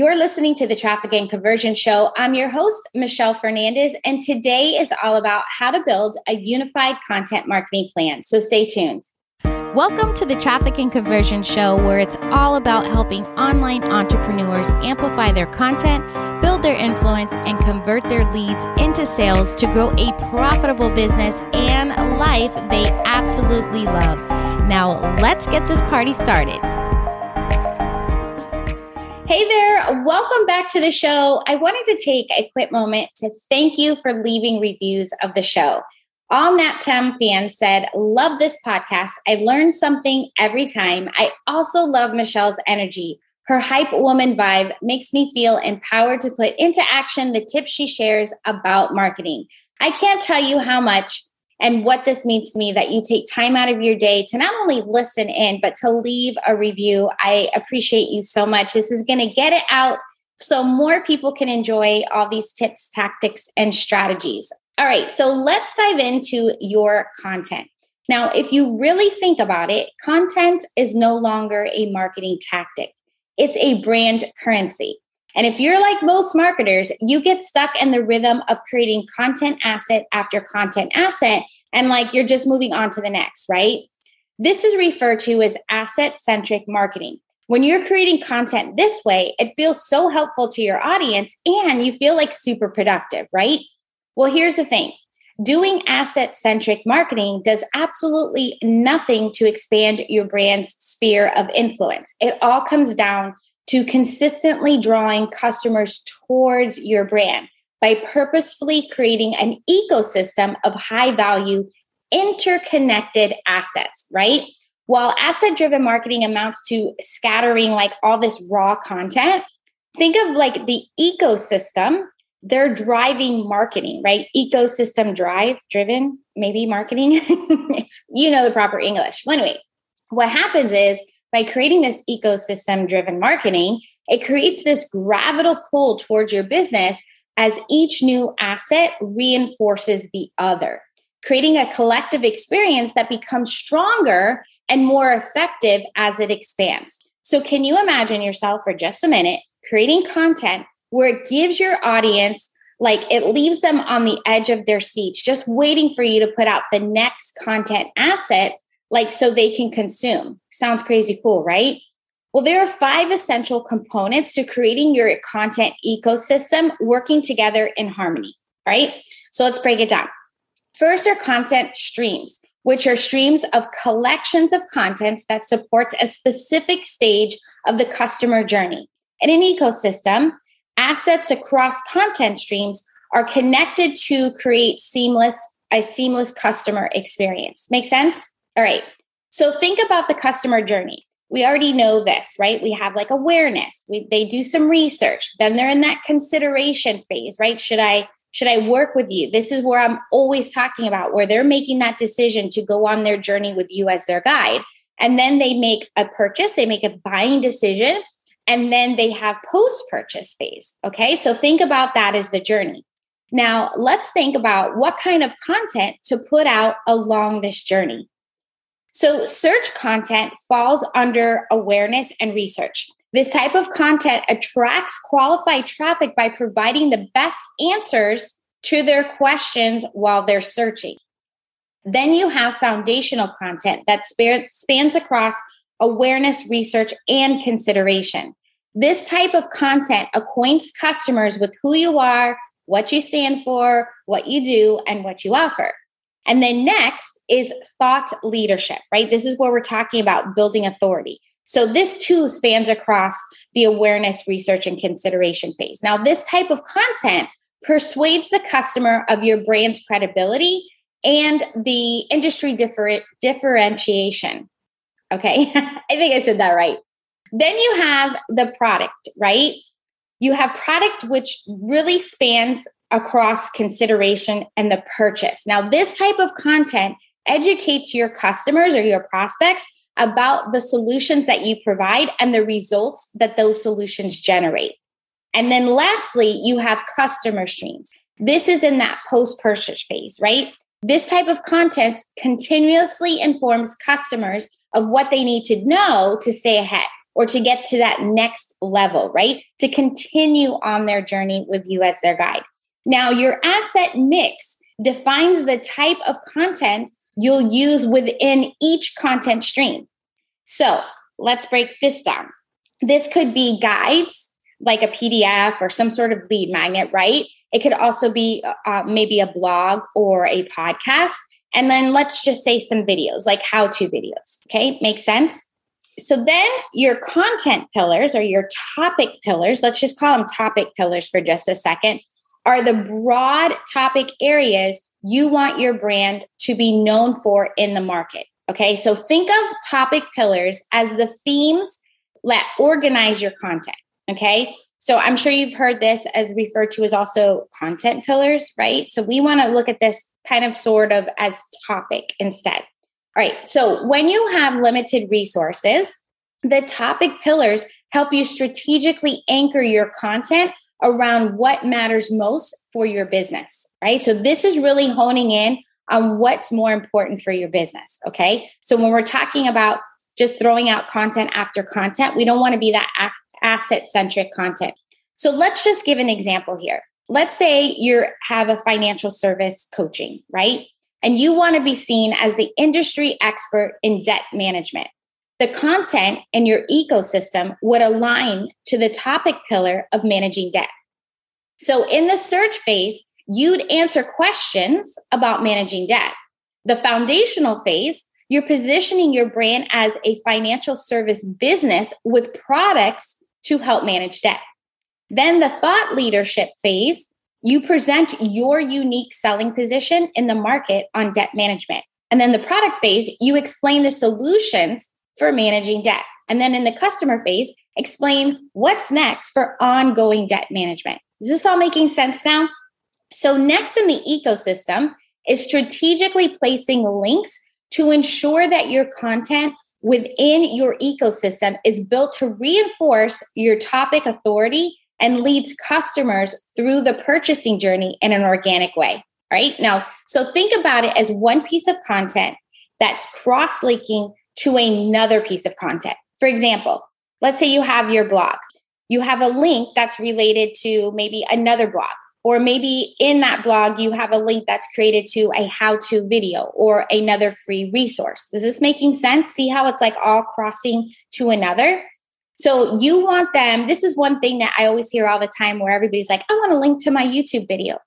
You're listening to the Traffic and Conversion Show. I'm your host, Michelle Fernandez, and today is all about how to build a unified content marketing plan. So stay tuned. Welcome to the Traffic and Conversion Show, where it's all about helping online entrepreneurs amplify their content, build their influence, and convert their leads into sales to grow a profitable business and life they absolutely love. Now, let's get this party started. Hey there, welcome back to the show. I wanted to take a quick moment to thank you for leaving reviews of the show. All NapTem fans said, Love this podcast. I learned something every time. I also love Michelle's energy. Her hype woman vibe makes me feel empowered to put into action the tips she shares about marketing. I can't tell you how much and what this means to me that you take time out of your day to not only listen in, but to leave a review. I appreciate you so much. This is going to get it out so more people can enjoy all these tips, tactics, and strategies. All right, so let's dive into your content. Now, if you really think about it, content is no longer a marketing tactic, it's a brand currency. And if you're like most marketers, you get stuck in the rhythm of creating content asset after content asset, and like you're just moving on to the next, right? This is referred to as asset centric marketing. When you're creating content this way, it feels so helpful to your audience and you feel like super productive, right? Well, here's the thing doing asset centric marketing does absolutely nothing to expand your brand's sphere of influence. It all comes down to consistently drawing customers towards your brand by purposefully creating an ecosystem of high value, interconnected assets, right? While asset driven marketing amounts to scattering like all this raw content, think of like the ecosystem. They're driving marketing, right? Ecosystem drive driven, maybe marketing. you know the proper English. Anyway, what happens is by creating this ecosystem driven marketing, it creates this gravital pull towards your business as each new asset reinforces the other, creating a collective experience that becomes stronger and more effective as it expands. So, can you imagine yourself for just a minute creating content where it gives your audience like it leaves them on the edge of their seats, just waiting for you to put out the next content asset like so they can consume. Sounds crazy cool, right? Well, there are five essential components to creating your content ecosystem working together in harmony, right? So let's break it down. First are content streams, which are streams of collections of contents that supports a specific stage of the customer journey. In an ecosystem, assets across content streams are connected to create seamless a seamless customer experience. Make sense? All right. So think about the customer journey. We already know this, right? We have like awareness. We, they do some research. Then they're in that consideration phase, right? Should I should I work with you? This is where I'm always talking about where they're making that decision to go on their journey with you as their guide. And then they make a purchase, they make a buying decision, and then they have post purchase phase. Okay. So think about that as the journey. Now, let's think about what kind of content to put out along this journey. So, search content falls under awareness and research. This type of content attracts qualified traffic by providing the best answers to their questions while they're searching. Then you have foundational content that spans across awareness, research, and consideration. This type of content acquaints customers with who you are, what you stand for, what you do, and what you offer. And then next is thought leadership, right? This is where we're talking about building authority. So this too spans across the awareness, research, and consideration phase. Now, this type of content persuades the customer of your brand's credibility and the industry differ- differentiation. Okay, I think I said that right. Then you have the product, right? You have product which really spans across consideration and the purchase. Now, this type of content educates your customers or your prospects about the solutions that you provide and the results that those solutions generate. And then lastly, you have customer streams. This is in that post purchase phase, right? This type of content continuously informs customers of what they need to know to stay ahead. or to get to that next level, right? To continue on their journey with you as their guide. Now, your asset mix defines the type of content you'll use within each content stream. So let's break this down. This could be guides like a PDF or some sort of lead magnet, right? It could also be uh, maybe a blog or a podcast. And then let's just say some videos, like how to videos. Okay, makes sense? So then your content pillars or your topic pillars, let's just call them topic pillars for just a second, are the broad topic areas you want your brand to be known for in the market. Okay, so think of topic pillars as the themes that organize your content. Okay, so I'm sure you've heard this as referred to as also content pillars, right? So we want to look at this kind of sort of as topic instead. All right, so when you have limited resources, the topic pillars help you strategically anchor your content around what matters most for your business, right? So this is really honing in on what's more important for your business, okay? So when we're talking about just throwing out content after content, we don't want to be that asset centric content. So let's just give an example here. Let's say you have a financial service coaching, right? And you want to be seen as the industry expert in debt management. The content in your ecosystem would align to the topic pillar of managing debt. So in the search phase, you'd answer questions about managing debt. The foundational phase, you're positioning your brand as a financial service business with products to help manage debt. Then the thought leadership phase, you present your unique selling position in the market on debt management. And then the product phase, you explain the solutions for managing debt. And then in the customer phase, explain what's next for ongoing debt management. Is this all making sense now? So, next in the ecosystem is strategically placing links to ensure that your content within your ecosystem is built to reinforce your topic authority and leads customers through the purchasing journey in an organic way. Right now, so think about it as one piece of content that's cross linking to another piece of content. For example, let's say you have your blog, you have a link that's related to maybe another blog or maybe in that blog, you have a link that's created to a how to video or another free resource. Is this making sense? See how it's like all crossing to another? So you want them. This is one thing that I always hear all the time where everybody's like, I want to link to my YouTube video,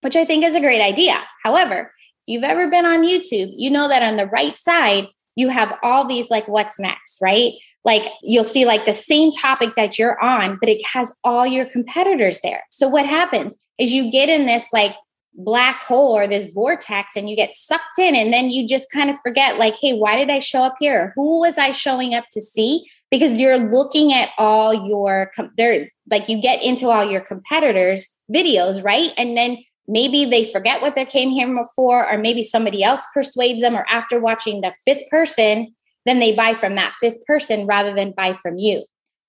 which I think is a great idea. However, if you've ever been on YouTube, you know that on the right side, you have all these like, what's next, right? like you'll see like the same topic that you're on, but it has all your competitors there. So what happens is you get in this like black hole or this vortex and you get sucked in and then you just kind of forget like hey why did i show up here who was i showing up to see because you're looking at all your there like you get into all your competitors videos right and then maybe they forget what they came here for or maybe somebody else persuades them or after watching the fifth person then they buy from that fifth person rather than buy from you.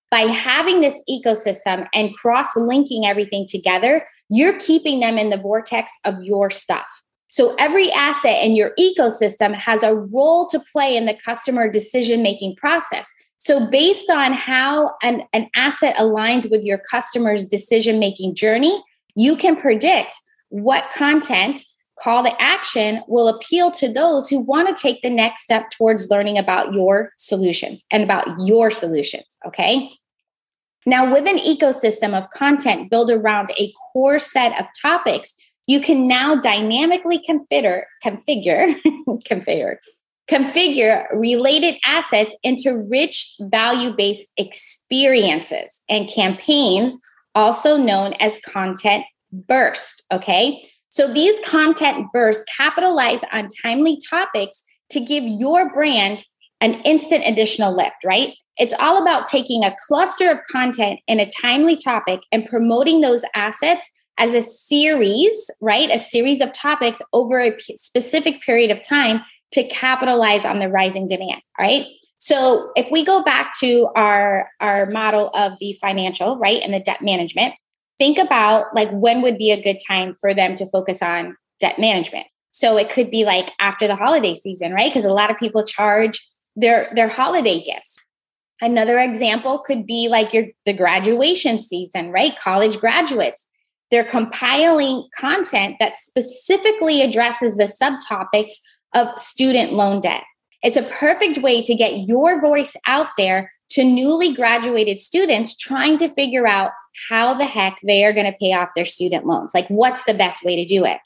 By having this ecosystem and cross linking everything together, you're keeping them in the vortex of your stuff. So every asset in your ecosystem has a role to play in the customer decision making process. So, based on how an, an asset aligns with your customer's decision making journey, you can predict what content call to action will appeal to those who want to take the next step towards learning about your solutions and about your solutions. Okay. Now, with an ecosystem of content built around a core set of topics, you can now dynamically configure, configure, configure, configure related assets into rich value based experiences and campaigns, also known as content burst. Okay. So these content bursts capitalize on timely topics to give your brand an instant additional lift, right? It's all about taking a cluster of content in a timely topic and promoting those assets as a series, right? A series of topics over a p- specific period of time to capitalize on the rising demand, right? So if we go back to our our model of the financial, right, and the debt management, think about like when would be a good time for them to focus on debt management. So it could be like after the holiday season, right? Because a lot of people charge their their holiday gifts. Another example could be like your the graduation season, right? College graduates. They're compiling content that specifically addresses the subtopics of student loan debt. It's a perfect way to get your voice out there to newly graduated students trying to figure out how the heck they are going to pay off their student loans. Like, what's the best way to do it?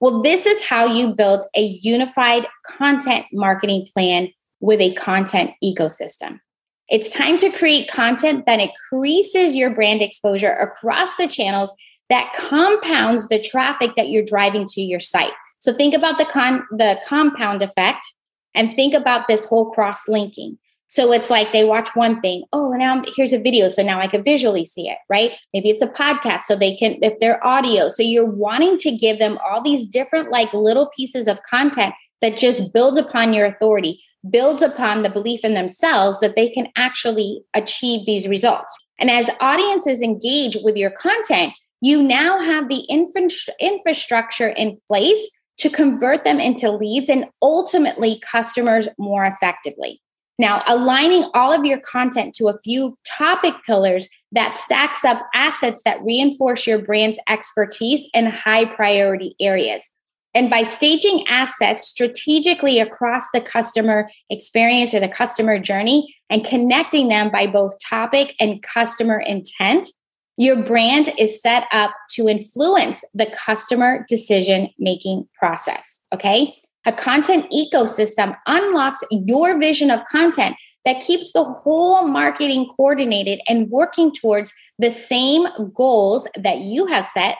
Well, this is how you build a unified content marketing plan with a content ecosystem. It's time to create content that increases your brand exposure across the channels that compounds the traffic that you're driving to your site. So think about the con the compound effect and think about this whole cross linking. So it's like they watch one thing. Oh, now here's a video. So now I can visually see it, right? Maybe it's a podcast. So they can, if they're audio. So you're wanting to give them all these different, like little pieces of content that just builds upon your authority builds upon the belief in themselves that they can actually achieve these results. And as audiences engage with your content, you now have the infra- infrastructure in place to convert them into leads and ultimately customers more effectively. Now, aligning all of your content to a few topic pillars that stacks up assets that reinforce your brand's expertise in high priority areas. And by staging assets strategically across the customer experience or the customer journey and connecting them by both topic and customer intent, your brand is set up to influence the customer decision making process. Okay. A content ecosystem unlocks your vision of content that keeps the whole marketing coordinated and working towards the same goals that you have set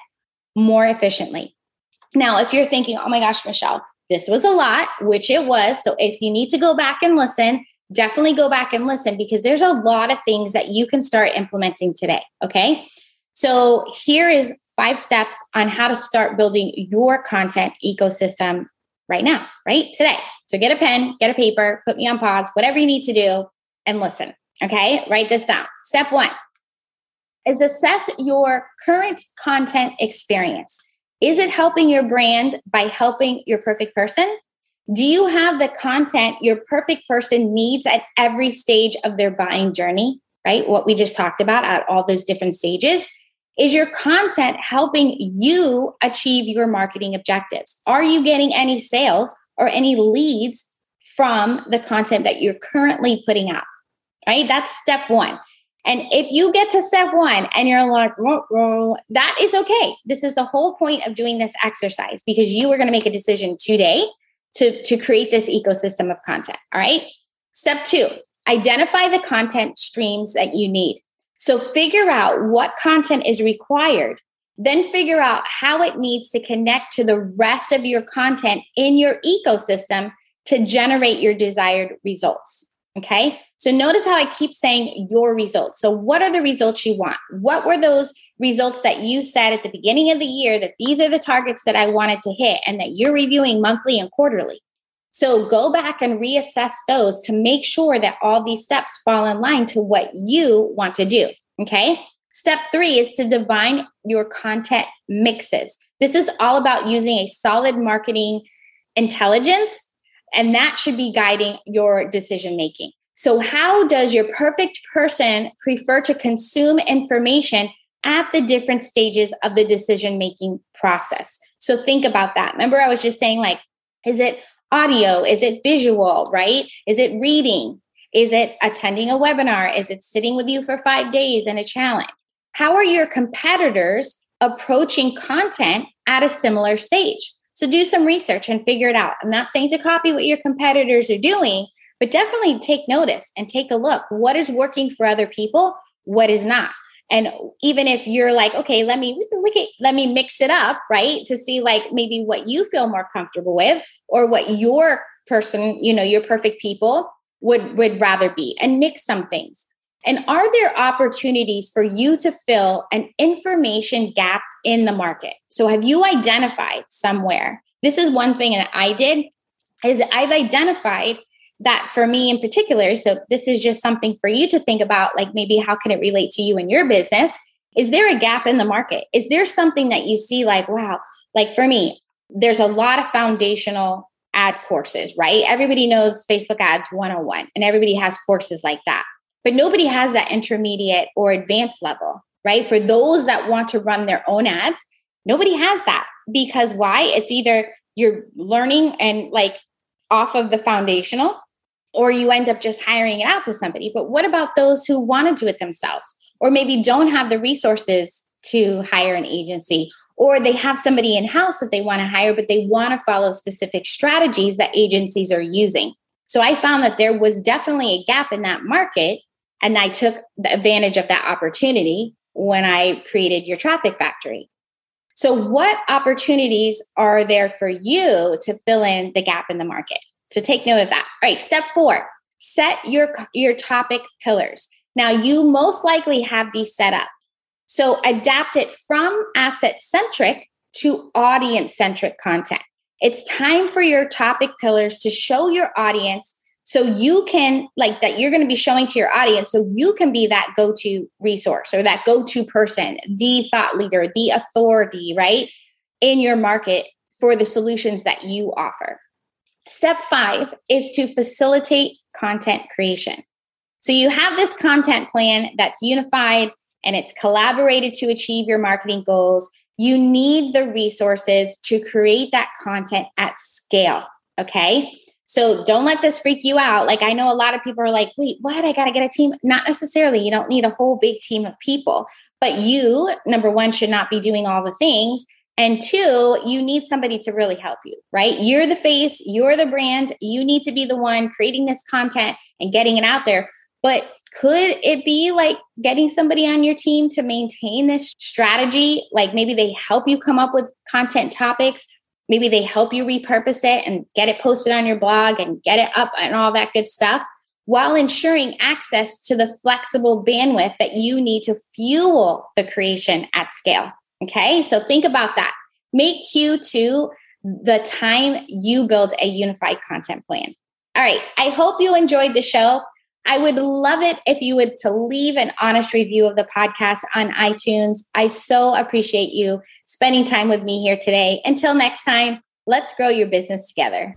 more efficiently. Now, if you're thinking, oh my gosh, Michelle, this was a lot, which it was. So if you need to go back and listen, definitely go back and listen because there's a lot of things that you can start implementing today. Okay. So here is five steps on how to start building your content ecosystem right now, right today. So get a pen, get a paper, put me on pause, whatever you need to do, and listen. Okay. Write this down. Step one is assess your current content experience. Is it helping your brand by helping your perfect person? Do you have the content your perfect person needs at every stage of their buying journey? Right? What we just talked about at all those different stages. Is your content helping you achieve your marketing objectives? Are you getting any sales or any leads from the content that you're currently putting out? Right? That's step one. And if you get to step one and you're like, that is okay. This is the whole point of doing this exercise because you are going to make a decision today to, to create this ecosystem of content. All right. Step two, identify the content streams that you need. So figure out what content is required, then figure out how it needs to connect to the rest of your content in your ecosystem to generate your desired results. Okay. So notice how I keep saying your results. So, what are the results you want? What were those results that you said at the beginning of the year that these are the targets that I wanted to hit and that you're reviewing monthly and quarterly? So, go back and reassess those to make sure that all these steps fall in line to what you want to do. Okay. Step three is to define your content mixes. This is all about using a solid marketing intelligence, and that should be guiding your decision making. So, how does your perfect person prefer to consume information at the different stages of the decision making process? So, think about that. Remember, I was just saying, like, is it audio? Is it visual, right? Is it reading? Is it attending a webinar? Is it sitting with you for five days in a challenge? How are your competitors approaching content at a similar stage? So, do some research and figure it out. I'm not saying to copy what your competitors are doing, but definitely take notice and take a look. What is working for other people? What is not? And even if you're like, okay, let me we can, let me mix it up, right? To see like maybe what you feel more comfortable with or what your person, you know, your perfect people would would rather be and mix some things. And are there opportunities for you to fill an information gap in the market? So have you identified somewhere? This is one thing that I did is I've identified that for me in particular so this is just something for you to think about like maybe how can it relate to you and your business? Is there a gap in the market? Is there something that you see like wow like for me there's a lot of foundational ad courses right? Everybody knows facebook ads 101 and everybody has courses like that. But nobody has that intermediate or advanced level, right? For those that want to run their own ads, nobody has that. Because why? It's either you're learning and like off of the foundational or you end up just hiring it out to somebody. But what about those who want to do it themselves or maybe don't have the resources to hire an agency or they have somebody in house that they want to hire, but they want to follow specific strategies that agencies are using. So I found that there was definitely a gap in that market. And I took advantage of that opportunity when I created your traffic factory. So, what opportunities are there for you to fill in the gap in the market? So, take note of that. All right, step four set your, your topic pillars. Now, you most likely have these set up. So adapt it from asset centric to audience centric content. It's time for your topic pillars to show your audience so you can like that you're going to be showing to your audience so you can be that go-to resource or that go-to person the thought leader the authority right in your market for the solutions that you offer step 5 is to facilitate content creation so you have this content plan that's unified and it's collaborated to achieve your marketing goals, you need the resources to create that content at scale. Okay. So don't let this freak you out. Like I know a lot of people are like, wait, what? I got to get a team. Not necessarily. You don't need a whole big team of people, but you, number one, should not be doing all the things. And two, you need somebody to really help you, right? You're the face, you're the brand. You need to be the one creating this content and getting it out there. But could it be like getting somebody on your team to maintain this strategy? Like maybe they help you come up with content topics. Maybe they help you repurpose it and get it posted on your blog and get it up and all that good stuff while ensuring access to the flexible bandwidth that you need to fuel the creation at scale. Okay, so think about that. Make Q2 the time you build a unified content plan. All right, I hope you enjoyed the show. I would love it if you would to leave an honest review of the podcast on iTunes. I so appreciate you spending time with me here today. Until next time, let's grow your business together.